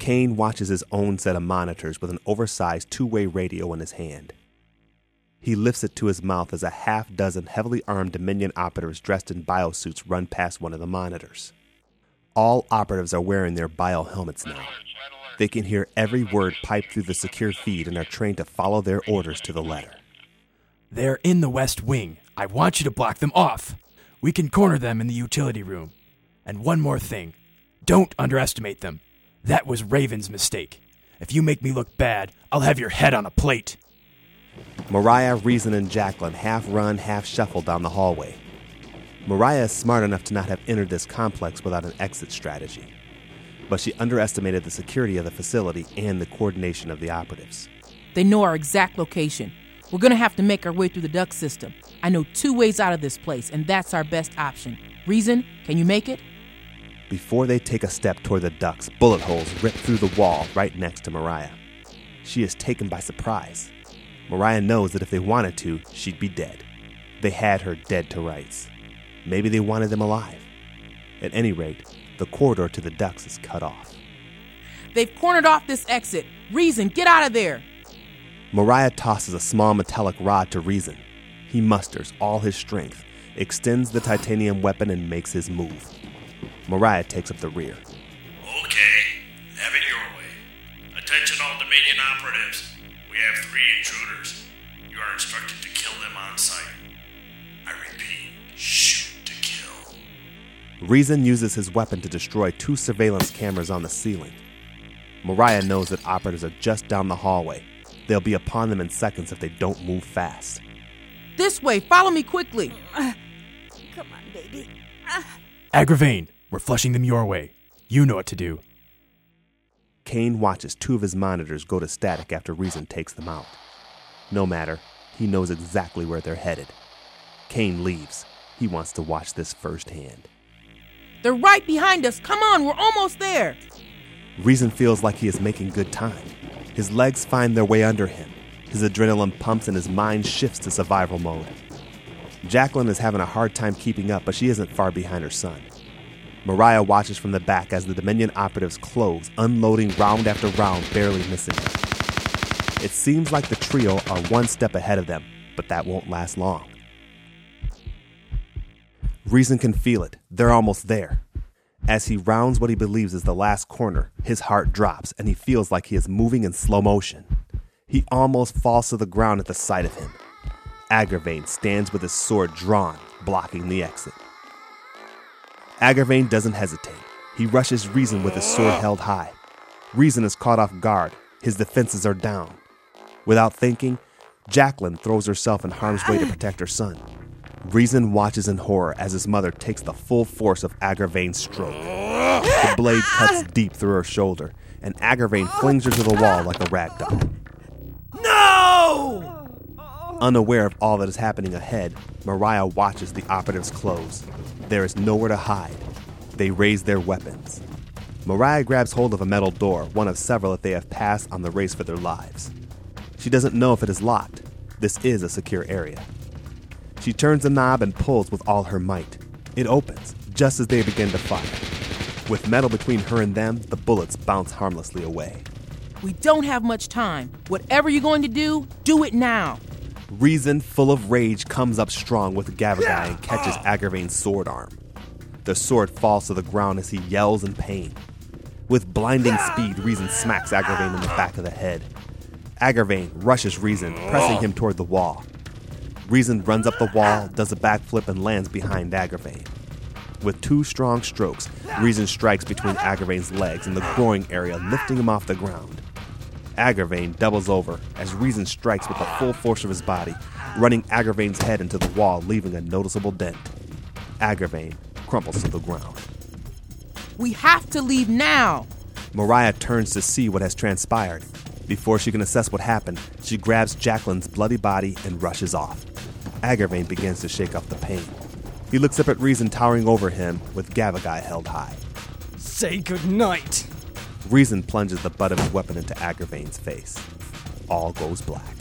Kane watches his own set of monitors with an oversized two way radio in his hand. He lifts it to his mouth as a half dozen heavily armed Dominion operatives dressed in biosuits run past one of the monitors. All operatives are wearing their bio helmets now. They can hear every word piped through the secure feed and are trained to follow their orders to the letter. They're in the West Wing. I want you to block them off. We can corner them in the utility room. And one more thing don't underestimate them. That was Raven's mistake. If you make me look bad, I'll have your head on a plate. Mariah, Rezin, and Jacqueline half run, half shuffle down the hallway. Mariah is smart enough to not have entered this complex without an exit strategy, but she underestimated the security of the facility and the coordination of the operatives. They know our exact location. We're gonna have to make our way through the duct system. I know two ways out of this place, and that's our best option. Rezin, can you make it? Before they take a step toward the ducts, bullet holes rip through the wall right next to Mariah. She is taken by surprise. Mariah knows that if they wanted to, she'd be dead. They had her dead to rights. Maybe they wanted them alive. At any rate, the corridor to the ducts is cut off. They've cornered off this exit. Rezin, get out of there. Mariah tosses a small metallic rod to Rezin. He musters all his strength, extends the titanium weapon, and makes his move. Mariah takes up the rear. Okay, have it your way. Attention all Dominion operatives. We have three intruders. You are instructed to kill them on sight. I repeat, shoot to kill. Rezin uses his weapon to destroy two surveillance cameras on the ceiling. Mariah knows that operatives are just down the hallway. They'll be upon them in seconds if they don't move fast. This way, follow me quickly. Come on, baby. Agravane, we're flushing them your way. You know what to do. Kane watches two of his monitors go to static after Rezin takes them out. No matter, he knows exactly where they're headed. Kane leaves. He wants to watch this firsthand. They're right behind us. Come on, we're almost there. Rezin feels like he is making good time. His legs find their way under him. His adrenaline pumps and his mind shifts to survival mode. Jacqueline is having a hard time keeping up, but she isn't far behind her son. Mariah watches from the back as the Dominion operatives close, unloading round after round, barely missing. It seems like the trio are one step ahead of them, but that won't last long. Rezin can feel it. They're almost there. As he rounds what he believes is the last corner, his heart drops and he feels like he is moving in slow motion. He almost falls to the ground at the sight of him. Agravane stands with his sword drawn, blocking the exit. Agravane doesn't hesitate. He rushes Rezin with his sword held high. Rezin is caught off guard. His defenses are down. Without thinking, Jacqueline throws herself in harm's way to protect her son. Rezin watches in horror as his mother takes the full force of Agravane's stroke. The blade cuts deep through her shoulder, and Agravane flings her to the wall like a rag doll. No! Unaware of all that is happening ahead, Mariah watches the operatives close. There is nowhere to hide. They raise their weapons. Mariah grabs hold of a metal door, one of several that they have passed on the race for their lives. She doesn't know if it is locked. This is a secure area. She turns the knob and pulls with all her might. It opens, just as they begin to fire. With metal between her and them, the bullets bounce harmlessly away. We don't have much time. Whatever you're going to do, do it now. Rezin, full of rage, comes up strong with Gavagai and catches ah. Agravane's sword arm. The sword falls to the ground as he yells in pain. With blinding speed, Rezin smacks Agravane in the back of the head. Agravane rushes Rezin, pressing him toward the wall. Rezin runs up the wall, does a backflip, and lands behind Agravane. With two strong strokes, Rezin strikes between Agravane's legs in the groin area, lifting him off the ground. Agravane doubles over as Rezin strikes with the full force of his body, running Agravane's head into the wall, leaving a noticeable dent. Agravane crumples to the ground. We have to leave now. Mariah turns to see what has transpired. Before she can assess what happened, she grabs Jacqueline's bloody body and rushes off. Agravane begins to shake off the pain. He looks up at Rezin towering over him with Gavagai held high. Say goodnight. Rezin plunges the butt of his weapon into Agravane's face. All goes black.